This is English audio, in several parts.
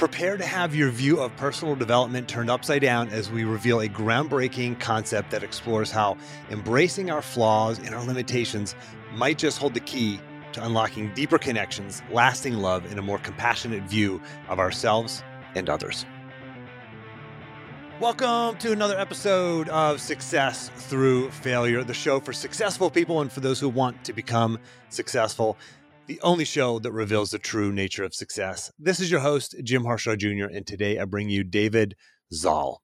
Prepare to have your view of personal development turned upside down as we reveal a groundbreaking concept that explores how embracing our flaws and our limitations might just hold the key to unlocking deeper connections, lasting love, and a more compassionate view of ourselves and others. Welcome to another episode of Success Through Failure, the show for successful people and for those who want to become successful the only show that reveals the true nature of success. This is your host, Jim Harshaw Jr., and today I bring you David Zahl.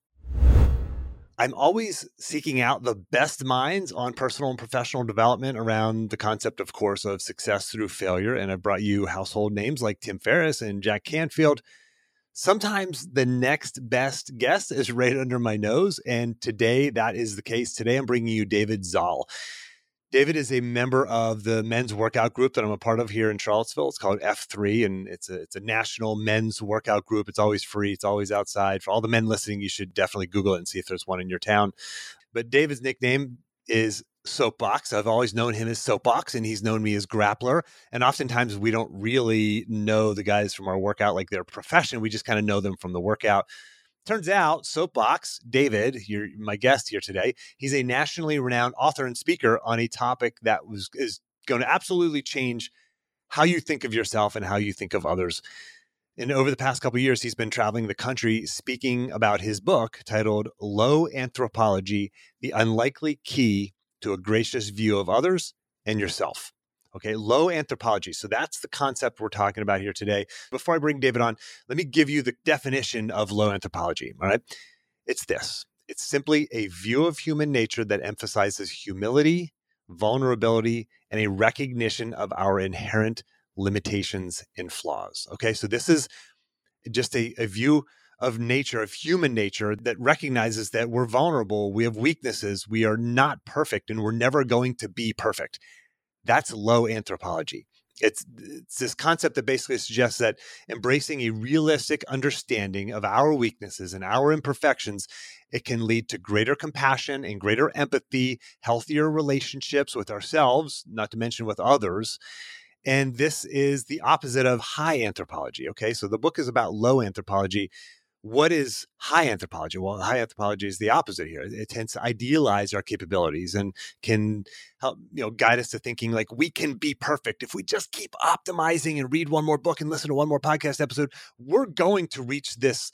I'm always seeking out the best minds on personal and professional development around the concept, of course, of success through failure. And I've brought you household names like Tim Ferriss and Jack Canfield. Sometimes the next best guest is right under my nose. And today that is the case. Today I'm bringing you David Zahl. David is a member of the men's workout group that I'm a part of here in Charlottesville. It's called F3, and it's a it's a national men's workout group. It's always free. It's always outside. For all the men listening, you should definitely Google it and see if there's one in your town. But David's nickname is Soapbox. I've always known him as Soapbox, and he's known me as Grappler. And oftentimes we don't really know the guys from our workout like their profession. We just kind of know them from the workout. Turns out, Soapbox, David, you're my guest here today, he's a nationally renowned author and speaker on a topic that was is going to absolutely change how you think of yourself and how you think of others. And over the past couple years, he's been traveling the country speaking about his book titled Low Anthropology The Unlikely Key to a Gracious View of Others and Yourself. Okay, low anthropology. So that's the concept we're talking about here today. Before I bring David on, let me give you the definition of low anthropology. All right, it's this it's simply a view of human nature that emphasizes humility, vulnerability, and a recognition of our inherent limitations and flaws. Okay, so this is just a, a view of nature, of human nature, that recognizes that we're vulnerable, we have weaknesses, we are not perfect, and we're never going to be perfect. That's low anthropology. It's, it's this concept that basically suggests that embracing a realistic understanding of our weaknesses and our imperfections it can lead to greater compassion and greater empathy healthier relationships with ourselves not to mention with others and this is the opposite of high anthropology okay so the book is about low anthropology what is high anthropology? Well, high anthropology is the opposite here. It tends to idealize our capabilities and can help, you know, guide us to thinking like we can be perfect. If we just keep optimizing and read one more book and listen to one more podcast episode, we're going to reach this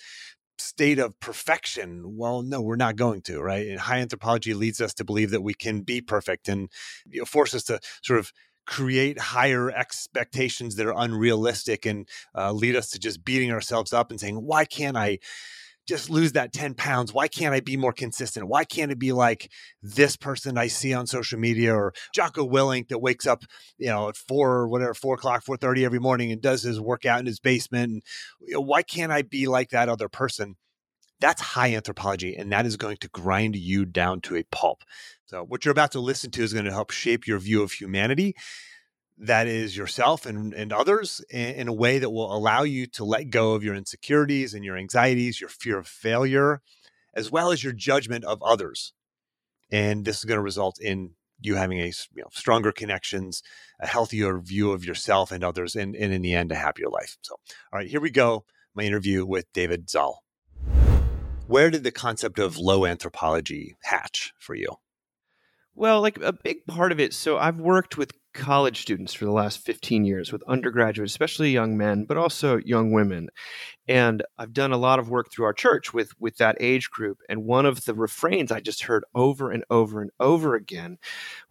state of perfection. Well, no, we're not going to, right? And high anthropology leads us to believe that we can be perfect and you know, force us to sort of create higher expectations that are unrealistic and uh, lead us to just beating ourselves up and saying, why can't I? just lose that 10 pounds why can't i be more consistent why can't it be like this person i see on social media or jocko willink that wakes up you know at four or whatever four o'clock 4.30 every morning and does his workout in his basement and why can't i be like that other person that's high anthropology, and that is going to grind you down to a pulp. So, what you're about to listen to is going to help shape your view of humanity. That is yourself and, and others in, in a way that will allow you to let go of your insecurities and your anxieties, your fear of failure, as well as your judgment of others. And this is going to result in you having a you know, stronger connections, a healthier view of yourself and others, and, and in the end, a happier life. So, all right, here we go. My interview with David Zahl where did the concept of low anthropology hatch for you? Well, like a big part of it. So I've worked with college students for the last 15 years with undergraduates, especially young men, but also young women. And I've done a lot of work through our church with with that age group. And one of the refrains I just heard over and over and over again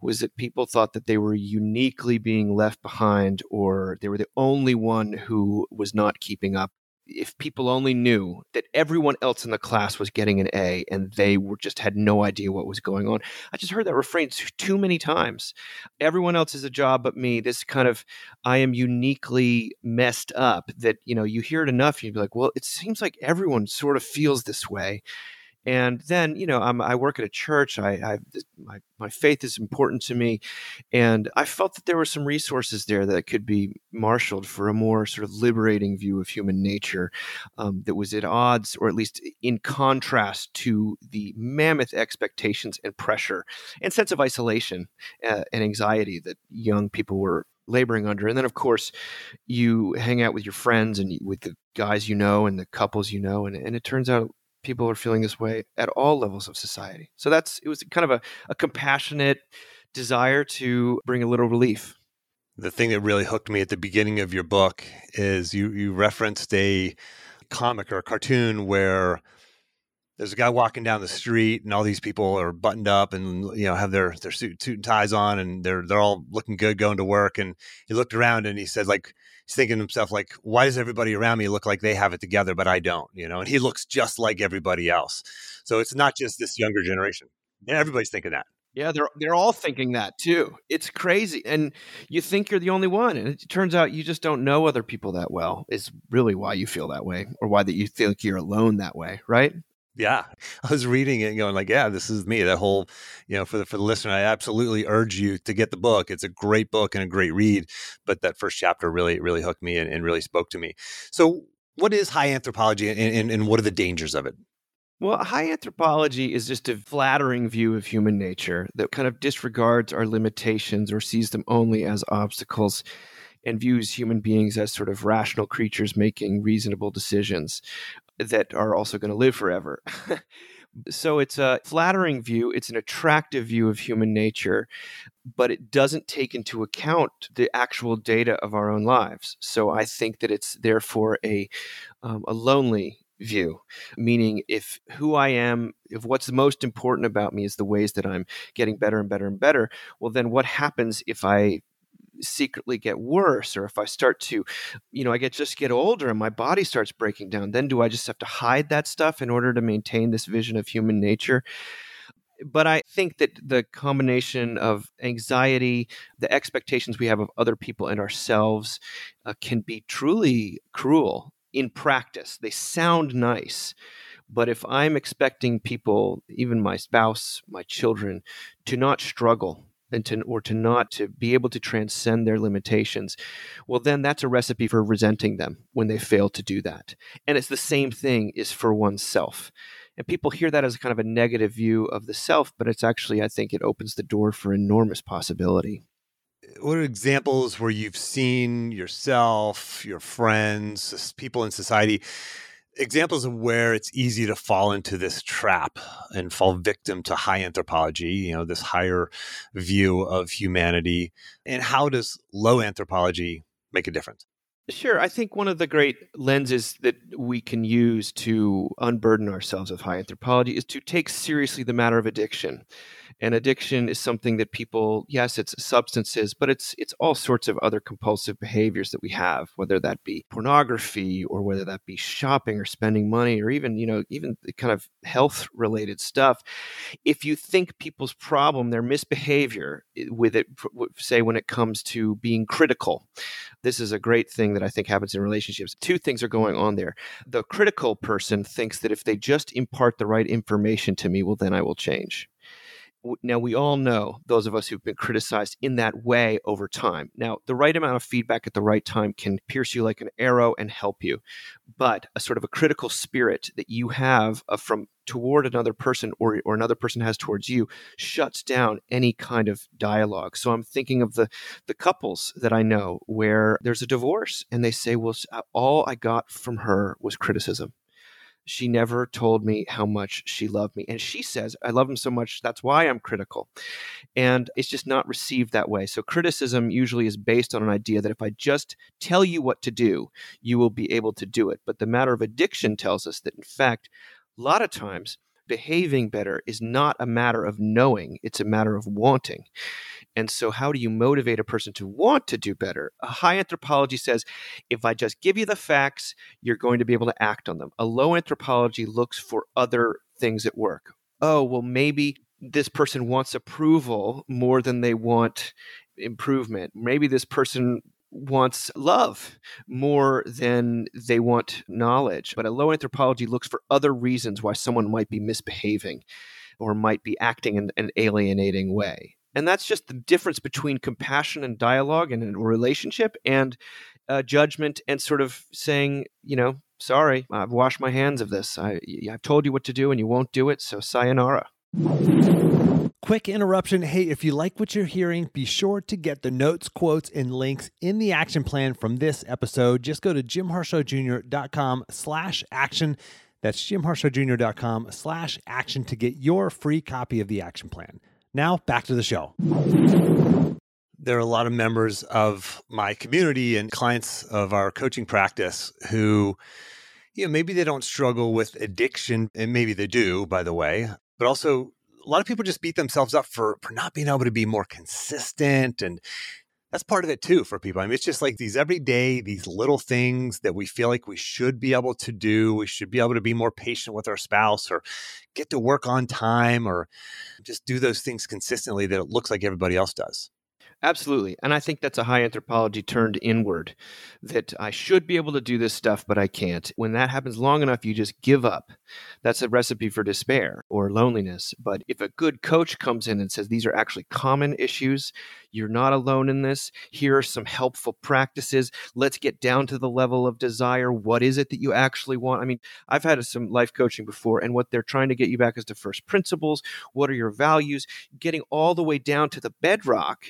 was that people thought that they were uniquely being left behind or they were the only one who was not keeping up if people only knew that everyone else in the class was getting an A and they were just had no idea what was going on. I just heard that refrain too many times. Everyone else has a job but me. This kind of I am uniquely messed up that, you know, you hear it enough, you'd be like, well, it seems like everyone sort of feels this way. And then, you know, I'm, i work at a church. I, I my my faith is important to me, and I felt that there were some resources there that could be marshaled for a more sort of liberating view of human nature um, that was at odds, or at least in contrast to the mammoth expectations and pressure and sense of isolation uh, and anxiety that young people were laboring under. And then, of course, you hang out with your friends and with the guys you know and the couples you know. And, and it turns out people are feeling this way at all levels of society. So that's, it was kind of a, a compassionate desire to bring a little relief. The thing that really hooked me at the beginning of your book is you, you referenced a comic or a cartoon where there's a guy walking down the street and all these people are buttoned up and you know have their their suit, suit and ties on and they're they're all looking good going to work and he looked around and he said like he's thinking to himself like why does everybody around me look like they have it together but I don't you know and he looks just like everybody else so it's not just this younger generation and everybody's thinking that yeah, they're they're all thinking that too. It's crazy, and you think you're the only one, and it turns out you just don't know other people that well. Is really why you feel that way, or why that you think you're alone that way, right? Yeah, I was reading it and going like, yeah, this is me. That whole, you know, for the for the listener, I absolutely urge you to get the book. It's a great book and a great read. But that first chapter really, really hooked me and, and really spoke to me. So, what is high anthropology, and, and, and what are the dangers of it? Well, high anthropology is just a flattering view of human nature that kind of disregards our limitations or sees them only as obstacles and views human beings as sort of rational creatures making reasonable decisions that are also going to live forever. so it's a flattering view, it's an attractive view of human nature, but it doesn't take into account the actual data of our own lives. So I think that it's therefore a um, a lonely view meaning if who i am if what's most important about me is the ways that i'm getting better and better and better well then what happens if i secretly get worse or if i start to you know i get just get older and my body starts breaking down then do i just have to hide that stuff in order to maintain this vision of human nature but I think that the combination of anxiety, the expectations we have of other people and ourselves, uh, can be truly cruel in practice. They sound nice. But if I'm expecting people, even my spouse, my children, to not struggle and to, or to not to be able to transcend their limitations, well, then that's a recipe for resenting them when they fail to do that. And it's the same thing is for oneself. And people hear that as kind of a negative view of the self, but it's actually, I think, it opens the door for enormous possibility what are examples where you've seen yourself, your friends, people in society, examples of where it's easy to fall into this trap and fall victim to high anthropology, you know, this higher view of humanity? And how does low anthropology make a difference? Sure. I think one of the great lenses that we can use to unburden ourselves of high anthropology is to take seriously the matter of addiction. And addiction is something that people, yes, it's substances, but it's it's all sorts of other compulsive behaviors that we have, whether that be pornography or whether that be shopping or spending money or even, you know, even the kind of health related stuff. If you think people's problem, their misbehavior eh, with it, say when it comes to being critical, this is a great thing that I think happens in relationships. Two things are going on there. The critical person thinks that if they just impart the right information to me, well, then I will change now we all know those of us who've been criticized in that way over time. Now the right amount of feedback at the right time can pierce you like an arrow and help you but a sort of a critical spirit that you have uh, from toward another person or, or another person has towards you shuts down any kind of dialogue. So i'm thinking of the the couples that i know where there's a divorce and they say well all i got from her was criticism she never told me how much she loved me. And she says, I love him so much. That's why I'm critical. And it's just not received that way. So criticism usually is based on an idea that if I just tell you what to do, you will be able to do it. But the matter of addiction tells us that, in fact, a lot of times, behaving better is not a matter of knowing, it's a matter of wanting. And so, how do you motivate a person to want to do better? A high anthropology says if I just give you the facts, you're going to be able to act on them. A low anthropology looks for other things at work. Oh, well, maybe this person wants approval more than they want improvement. Maybe this person wants love more than they want knowledge. But a low anthropology looks for other reasons why someone might be misbehaving or might be acting in an alienating way. And that's just the difference between compassion and dialogue and a relationship and uh, judgment and sort of saying, you know, sorry, I've washed my hands of this. I, I've told you what to do and you won't do it, so sayonara. Quick interruption. Hey, if you like what you're hearing, be sure to get the notes, quotes, and links in the action plan from this episode. Just go to jimharshawjr.com slash action. That's jimharshawjr.com slash action to get your free copy of the action plan. Now, back to the show. There are a lot of members of my community and clients of our coaching practice who, you know, maybe they don't struggle with addiction, and maybe they do, by the way, but also a lot of people just beat themselves up for for not being able to be more consistent and that's part of it too for people. I mean, it's just like these everyday, these little things that we feel like we should be able to do. We should be able to be more patient with our spouse or get to work on time or just do those things consistently that it looks like everybody else does. Absolutely. And I think that's a high anthropology turned inward that I should be able to do this stuff, but I can't. When that happens long enough, you just give up. That's a recipe for despair or loneliness. But if a good coach comes in and says, these are actually common issues, you're not alone in this. Here are some helpful practices. Let's get down to the level of desire. What is it that you actually want? I mean, I've had some life coaching before, and what they're trying to get you back is to first principles. What are your values? Getting all the way down to the bedrock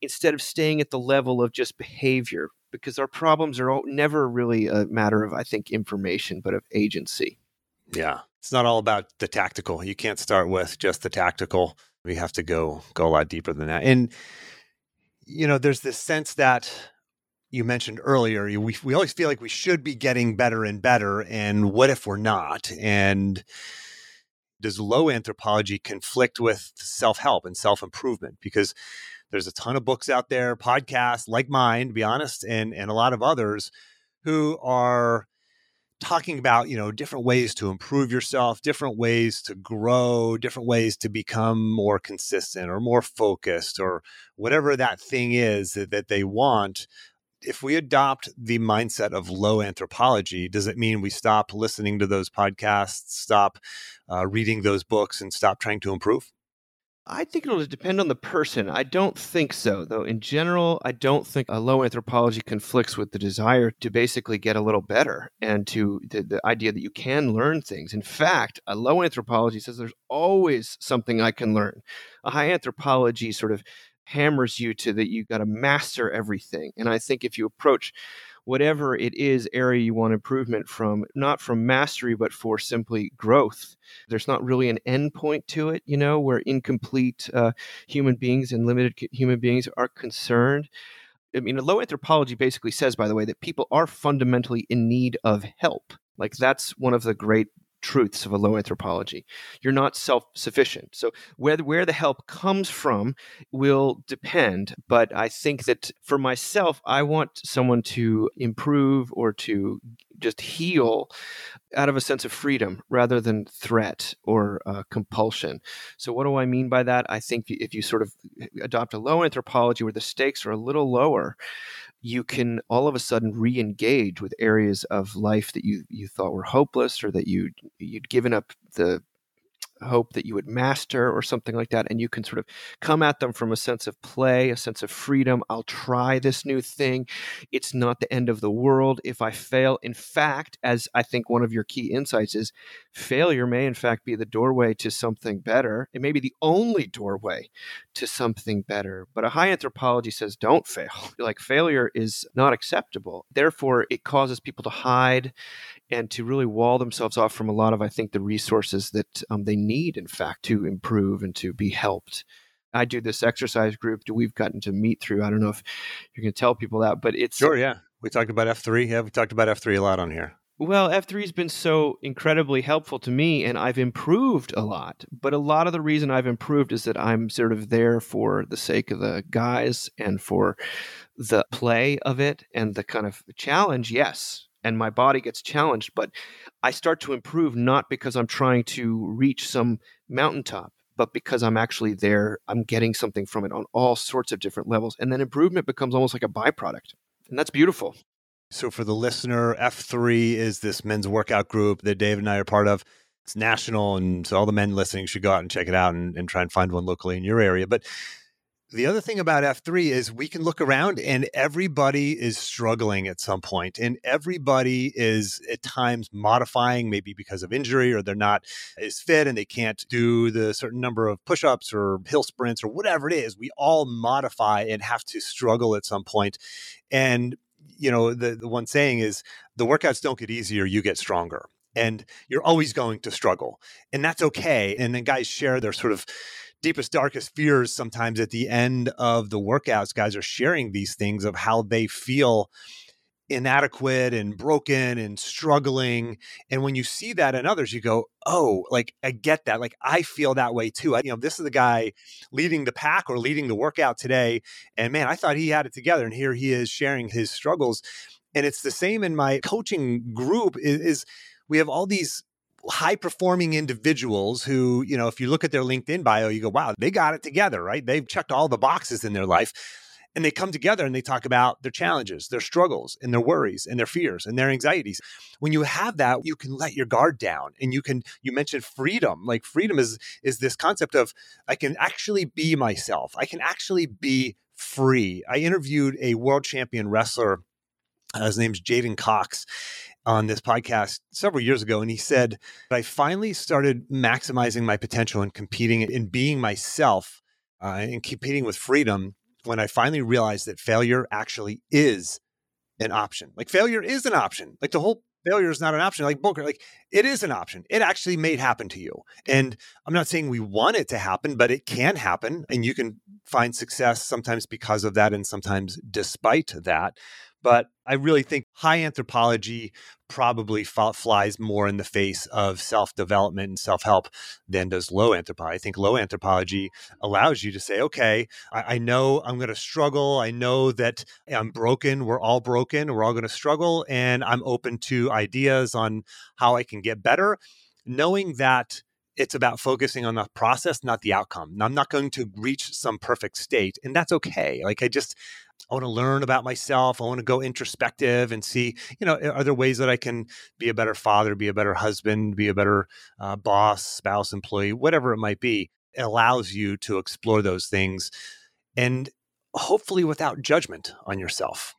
instead of staying at the level of just behavior because our problems are never really a matter of i think information but of agency. Yeah. It's not all about the tactical. You can't start with just the tactical. We have to go go a lot deeper than that. And you know there's this sense that you mentioned earlier we, we always feel like we should be getting better and better and what if we're not? And does low anthropology conflict with self-help and self-improvement? Because there's a ton of books out there, podcasts like mine, to be honest, and and a lot of others who are talking about you know different ways to improve yourself different ways to grow different ways to become more consistent or more focused or whatever that thing is that, that they want. If we adopt the mindset of low anthropology does it mean we stop listening to those podcasts stop uh, reading those books and stop trying to improve I think it'll depend on the person. I don't think so, though. In general, I don't think a low anthropology conflicts with the desire to basically get a little better and to the, the, idea that you can learn things. In fact, a low anthropology says there's always something I can learn. A high anthropology sort of hammers you to that you got to master everything. And I think if you approach whatever it is area you want improvement from, not from mastery, but for simply growth. There's not really an end point to it, you know, where incomplete uh, human beings and limited human beings are concerned. I mean, low anthropology basically says, by the way, that people are fundamentally in need of help. Like that's one of the great truths of a low anthropology. You're not self sufficient. So where where the help comes from will depend. But I think that for myself, I want someone to improve or to just heal out of a sense of freedom rather than threat or uh, compulsion. So, what do I mean by that? I think if you sort of adopt a low anthropology where the stakes are a little lower, you can all of a sudden re-engage with areas of life that you you thought were hopeless or that you you'd given up the hope that you would master or something like that and you can sort of come at them from a sense of play a sense of freedom. I'll try this new thing. It's not the end of the world if i fail. In fact as i think one of your key insights is failure may in fact be the doorway to something better. It may be the only doorway to something better but a high anthropology says don't fail. Like failure is not acceptable. Therefore it causes people to hide and to really wall themselves off from a lot of, I think, the resources that um, they need, in fact, to improve and to be helped. I do this exercise group that we've gotten to meet through. I don't know if you're going to tell people that, but it's sure. Yeah, we talked about F three. Yeah, we talked about F three a lot on here. Well, F3 has been so incredibly helpful to me, and I've improved a lot. But a lot of the reason I've improved is that I'm sort of there for the sake of the guys and for the play of it and the kind of challenge. Yes, and my body gets challenged, but I start to improve not because I'm trying to reach some mountaintop, but because I'm actually there, I'm getting something from it on all sorts of different levels. And then improvement becomes almost like a byproduct. And that's beautiful. So, for the listener, F3 is this men's workout group that Dave and I are part of. It's national. And so, all the men listening should go out and check it out and, and try and find one locally in your area. But The other thing about F3 is we can look around and everybody is struggling at some point, and everybody is at times modifying, maybe because of injury or they're not as fit and they can't do the certain number of push ups or hill sprints or whatever it is. We all modify and have to struggle at some point. And, you know, the, the one saying is the workouts don't get easier, you get stronger. And you're always going to struggle, and that's okay. And then guys share their sort of deepest, darkest fears sometimes at the end of the workouts. Guys are sharing these things of how they feel inadequate and broken and struggling and when you see that in others you go oh like i get that like i feel that way too I, you know this is the guy leading the pack or leading the workout today and man i thought he had it together and here he is sharing his struggles and it's the same in my coaching group is, is we have all these high performing individuals who, you know, if you look at their LinkedIn bio, you go, wow, they got it together, right? They've checked all the boxes in their life. And they come together and they talk about their challenges, their struggles, and their worries, and their fears, and their anxieties. When you have that, you can let your guard down, and you can. You mentioned freedom. Like freedom is is this concept of I can actually be myself. I can actually be free. I interviewed a world champion wrestler. Uh, his name's J'den Cox, on this podcast several years ago, and he said, that I finally started maximizing my potential and competing and being myself uh, and competing with freedom when I finally realized that failure actually is an option. Like failure is an option. Like the whole failure is not an option. Like Booker, like it is an option. It actually may happen to you. And I'm not saying we want it to happen, but it can happen. And you can find success sometimes because of that and sometimes despite that. But I really think high anthropology probably flies more in the face of self development and self help than does low anthropology. I think low anthropology allows you to say, okay, I, I know I'm going to struggle. I know that I'm broken. We're all broken. We're all going to struggle. And I'm open to ideas on how I can get better, knowing that it's about focusing on the process, not the outcome. I'm not going to reach some perfect state, and that's okay. Like I just, I want to learn about myself. I want to go introspective and see, you know, are there ways that I can be a better father, be a better husband, be a better uh, boss, spouse, employee, whatever it might be. It allows you to explore those things and hopefully without judgment on yourself.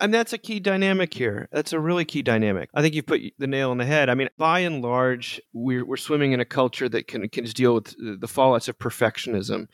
And that's a key dynamic here. That's a really key dynamic. I think you've put the nail on the head. I mean, by and large, we're, we're swimming in a culture that can, can deal with the fallouts of perfectionism.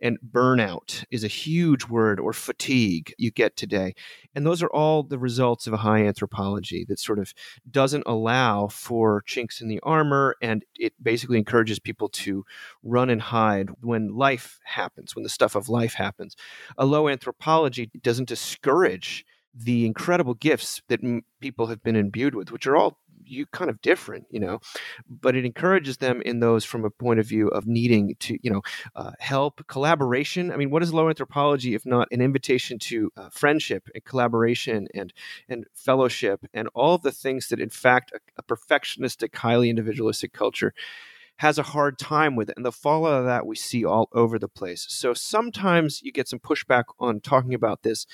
And burnout is a huge word, or fatigue you get today. And those are all the results of a high anthropology that sort of doesn't allow for chinks in the armor. And it basically encourages people to run and hide when life happens, when the stuff of life happens. A low anthropology doesn't discourage the incredible gifts that m- people have been imbued with, which are all you kind of different, you know, but it encourages them in those from a point of view of needing to, you know, uh, help, collaboration. I mean, what is low anthropology if not an invitation to uh, friendship and collaboration and and fellowship and all the things that, in fact, a, a perfectionistic, highly individualistic culture has a hard time with it. And the fallout of that we see all over the place. So sometimes you get some pushback on talking about this,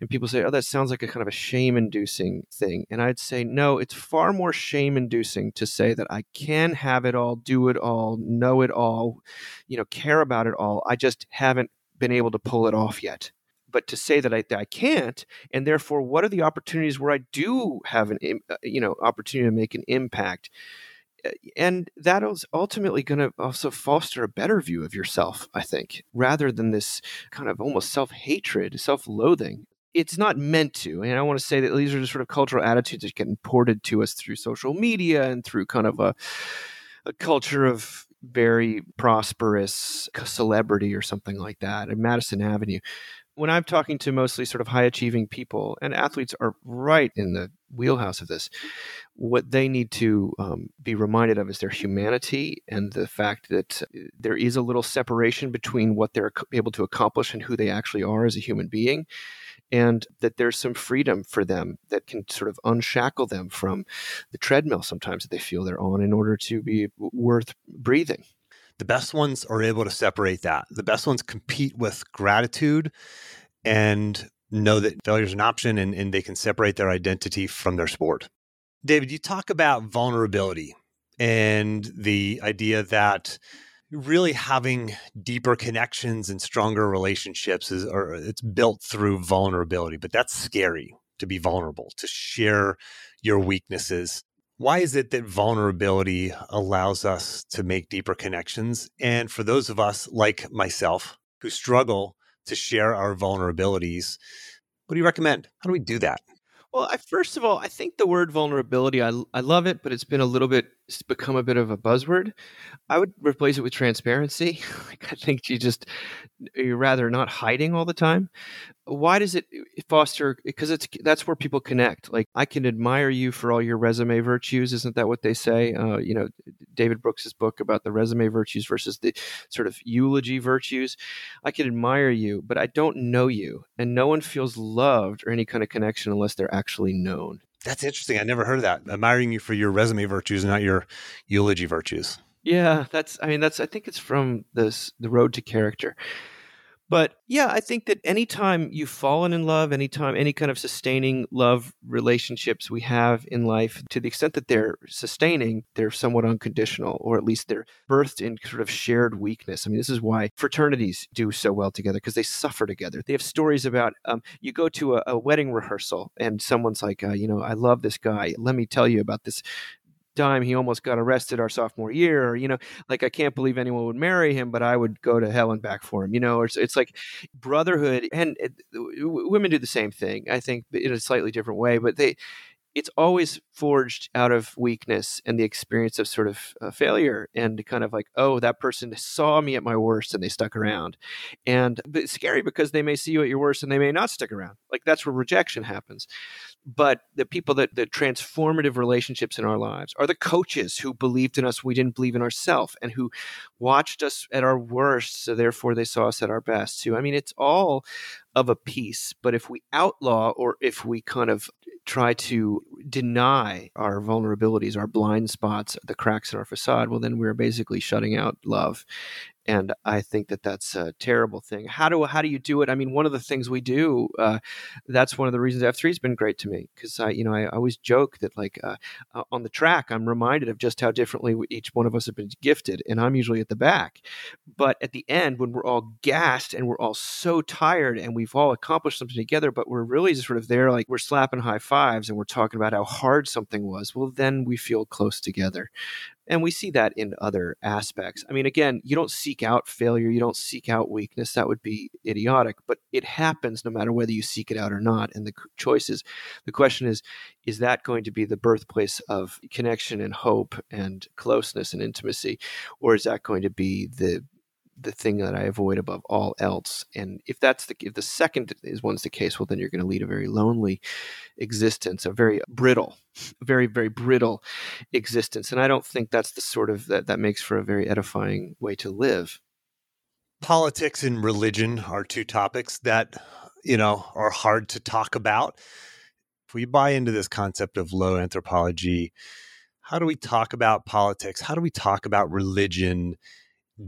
and people say, oh, that sounds like a kind of a shame inducing thing. And I'd say, no, it's far more shame inducing to say that I can have it all, do it all, know it all, you know, care about it all. I just haven't been able to pull it off yet but to say that I, that I can't and therefore what are the opportunities where i do have an uh, you know opportunity to make an impact and that is ultimately going to also foster a better view of yourself, I think, rather than this kind of almost self hatred, self loathing. It's not meant to. And I want to say that these are just sort of cultural attitudes that get imported to us through social media and through kind of a, a culture of very prosperous celebrity or something like that at Madison Avenue when I'm talking to mostly sort of high achieving people, and athletes are right in the wheelhouse of this, what they need to um, be reminded of is their humanity and the fact that uh, there is a little separation between what they're able to accomplish and who they actually are as a human being. And that there's some freedom for them that can sort of unshackle them from the treadmill sometimes that they feel they're on in order to be worth breathing. The best ones are able to separate that. The best ones compete with gratitude and know that failure is an option and, and they can separate their identity from their sport. David, you talk about vulnerability and the idea that really having deeper connections and stronger relationships is or it's built through vulnerability but that's scary to be vulnerable to share your weaknesses why is it that vulnerability allows us to make deeper connections and for those of us like myself who struggle to share our vulnerabilities. What do you recommend? How do we do that? Well, I, first of all, I think the word vulnerability, I, I love it, but it's been a little bit, it's become a bit of a buzzword. I would replace it with transparency. like, I think you just, you're rather not hiding all the time. Why does it foster? Because it's that's where people connect. Like I can admire you for all your resume virtues. Isn't that what they say? Uh, you know, David Brooks's book about the resume virtues versus the sort of eulogy virtues. I can admire you, but I don't know you, and no one feels loved or any kind of connection unless they're actually known. That's interesting. I never heard of that. Admiring you for your resume virtues, not your eulogy virtues. Yeah, that's. I mean, that's. I think it's from this the road to character. But yeah, I think that anytime you've fallen in love, anytime any kind of sustaining love relationships we have in life, to the extent that they're sustaining, they're somewhat unconditional, or at least they're birthed in sort of shared weakness. I mean, this is why fraternities do so well together because they suffer together. They have stories about um, you go to a, a, wedding rehearsal and someone's like, uh, you know, I love this guy. Let me tell you about this time he almost got arrested our sophomore year or you know like i can't believe anyone would marry him but i would go to hell and back for him you know it's, it's like brotherhood and it, women do the same thing i think in a slightly different way but they it's always forged out of weakness and the experience of sort of uh, failure and kind of like oh that person saw me at my worst and they stuck around. And it's scary because they may see you at your worst and they may not stick around. Like that's where rejection happens. But the people that the transformative relationships in our lives are the coaches who believed in us we didn't believe in ourselves and who watched us at our worst so therefore they saw us at our best too. I mean it's all of a piece but if we outlaw or if we kind of try to deny our vulnerabilities, our blind spots, the cracks in our facade, well, then we're basically shutting out love and I think that that's a terrible thing. How do how do you do it? I mean, one of the things we do, uh, that's one of the reasons F three has been great to me because I, you know, I, always joke that like uh, uh, on the track, I'm reminded of just how differently each one of us have been gifted, and I'm usually at the back. But at the end, when we're all gassed and we're all so tired and we've all accomplished something together, but we're really just sort of there, like we're slapping high fives and we're talking about how hard something was. Well, then we feel close together. And we see that in other aspects. I mean, again, you don't seek out failure, you don't seek out weakness. That would be idiotic, but it happens no matter whether you seek it out or not. And the choices, the question is is that going to be the birthplace of connection and hope and closeness and intimacy? Or is that going to be the the thing that I avoid above all else. And if that's the if the second is one's the case, well, then you're going to lead a very lonely existence, a very brittle, very very brittle existence. And I don't think that's the sort of that that makes for a very edifying way to live. Politics and religion are two topics that you know are hard to talk about. If we buy into this concept of low anthropology, how do we talk about politics? How do we talk about religion?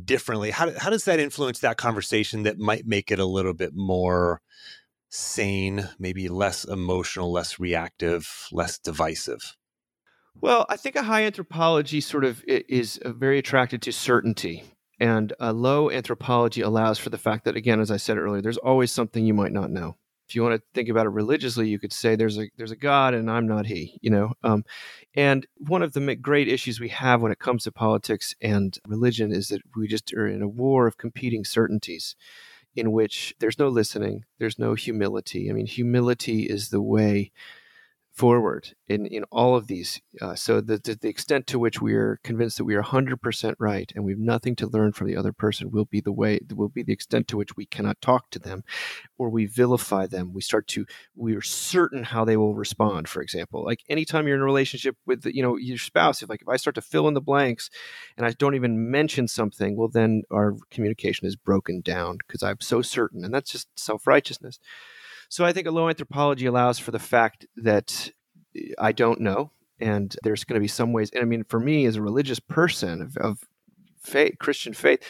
Differently. How, how does that influence that conversation that might make it a little bit more sane maybe less emotional less reactive less divisive? Well i think a high anthropology sort of is uh, very attracted to certainty and a low anthropology allows for the fact that again as i said earlier there's always something you might not know if you want to think about it religiously, you could say there's a there's a God and I'm not He. You know, um, and one of the great issues we have when it comes to politics and religion is that we just are in a war of competing certainties, in which there's no listening, there's no humility. I mean, humility is the way forward in, in all of these. Uh, so the, the, the, extent to which we are convinced that we are 100% right and we have nothing to learn from the other person will be the way, will be the extent to which we cannot talk to them or we vilify them. We start to, we are certain how they will respond, for example. Like anytime you're in a relationship with, you know, your spouse, if like, if I start to fill in the blanks and I don't even mention something, well, then our communication is broken down because I'm so certain. And that's just self righteousness. So I think a low anthropology allows for the fact that eh, I don't know, and there's going to be some ways. And I mean, for me as a religious person of, of faith, Christian faith,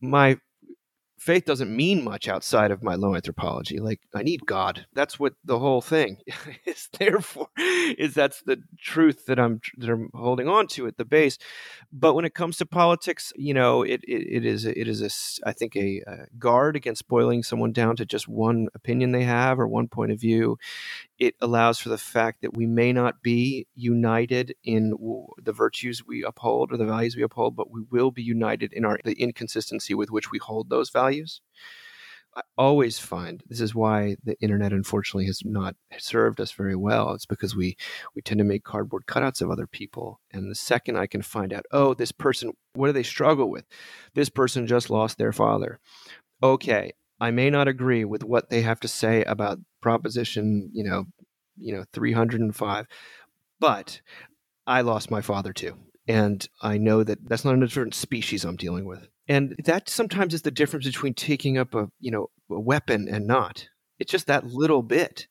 my faith doesn't mean much outside of my low anthropology. Like I need God. That's what the whole thing is there for. Is that's the truth that I'm that I'm holding on to at the base. But when it comes to politics, you know, it it, it is it is a I think a, a guard against boiling someone down to just one opinion they have or one point of view. It allows for the fact that we may not be united in the virtues we uphold or the values we uphold, but we will be united in our the inconsistency with which we hold those values. I always find this is why the internet unfortunately has not served us very well. It's because we we tend to make cardboard cutouts of other people. And the second I can find out, oh, this person, what do they struggle with? This person just lost their father. Okay, I may not agree with what they have to say about proposition, you know, you know, 305, but I lost my father too. And I know that that's not a different species I'm dealing with. And that sometimes is the difference between taking up a, you know, a weapon and not. It's just that little bit.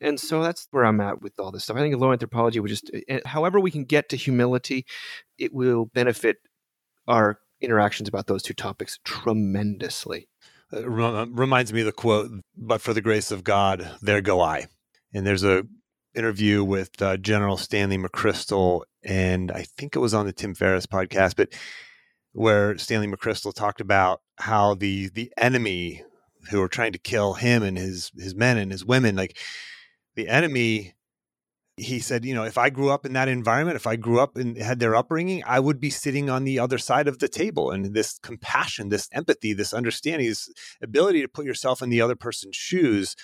And so that's where I'm at with all this stuff. I think low anthropology would just, eh, however we can get to humility, it will benefit our interactions about those two topics tremendously. It reminds me of the quote, but for the grace of God, there go I. And there's a interview with uh, General Stanley McChrystal, and I think it was on the Tim Ferriss podcast, but where Stanley McChrystal talked about how the the enemy who were trying to kill him and his his men and his women, like the enemy, he said, you know, if I grew up in that environment, if I grew up and had their upbringing, I would be sitting on the other side of the table. And this compassion, this empathy, this understanding, this ability to put yourself in the other person's shoes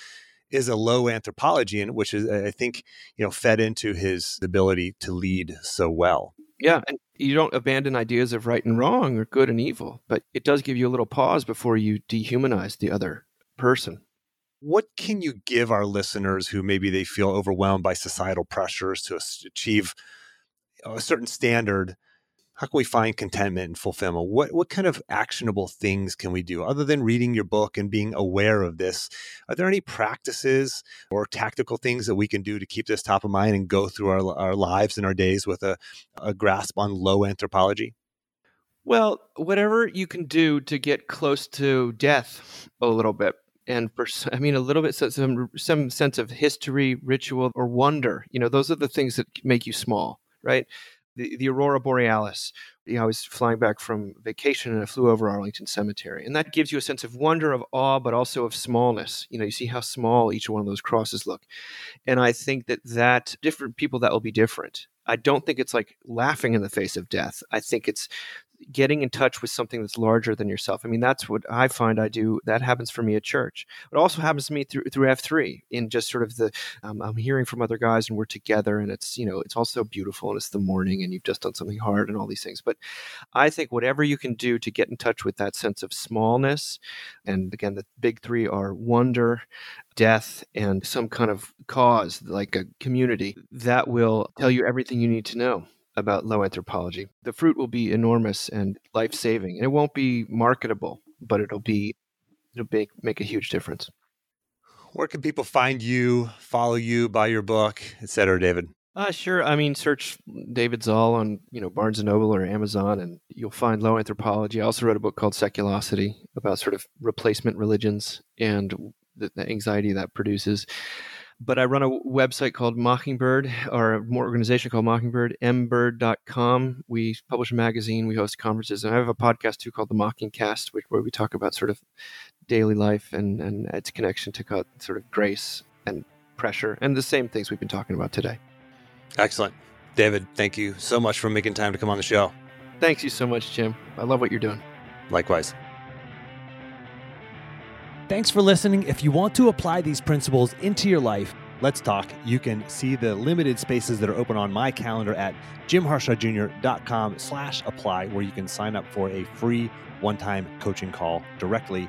is a low anthropology and which is i think you know fed into his ability to lead so well yeah and you don't abandon ideas of right and wrong or good and evil but it does give you a little pause before you dehumanize the other person. What can you give our listeners who maybe they feel overwhelmed by societal pressures to achieve a certain standard how can we find contentment and fulfillment? What what kind of actionable things can we do other than reading your book and being aware of this? Are there any practices or tactical things that we can do to keep this top of mind and go through our, our lives and our days with a, a grasp on low anthropology? Well, whatever you can do to get close to death a little bit and for I mean a little bit some some sense of history, ritual, or wonder. You know, those are the things that make you small, right? The, the aurora borealis. You know, I was flying back from vacation and I flew over Arlington Cemetery, and that gives you a sense of wonder, of awe, but also of smallness. You know, you see how small each one of those crosses look, and I think that that different people that will be different. I don't think it's like laughing in the face of death. I think it's getting in touch with something that's larger than yourself. I mean, that's what I find I do. That happens for me at church. It also happens to me through through F three in just sort of the um, I'm hearing from other guys and we're together, and it's you know it's also beautiful and it's the morning and you've just done something hard and all these things. But I think whatever you can do to get in touch with that sense of smallness, and again, the big three are wonder, death and some kind of cause like a community that will tell you everything you need to know about low anthropology. The fruit will be enormous and life saving, and it won't be marketable, but it'll be it'll make make a huge difference. Where can people find you, follow you, buy your book, etc., David? Uh, sure. I mean, search David Zahl on you know Barnes and Noble or Amazon, and you'll find Low Anthropology. I also wrote a book called Seculosity about sort of replacement religions and the, the anxiety that produces but I run a website called Mockingbird, or a more organization called Mockingbird, mbird.com. We publish a magazine, we host conferences, and I have a podcast too called The Mockingcast, which, where we talk about sort of daily life and, and its connection to sort of grace and pressure and the same things we've been talking about today. Excellent. David, thank you so much for making time to come on the show. Thanks you so much, Jim. I love what you're doing. Likewise. Thanks for listening. If you want to apply these principles into your life, let's talk. You can see the limited spaces that are open on my calendar at jimharshawjr.com slash apply, where you can sign up for a free one-time coaching call directly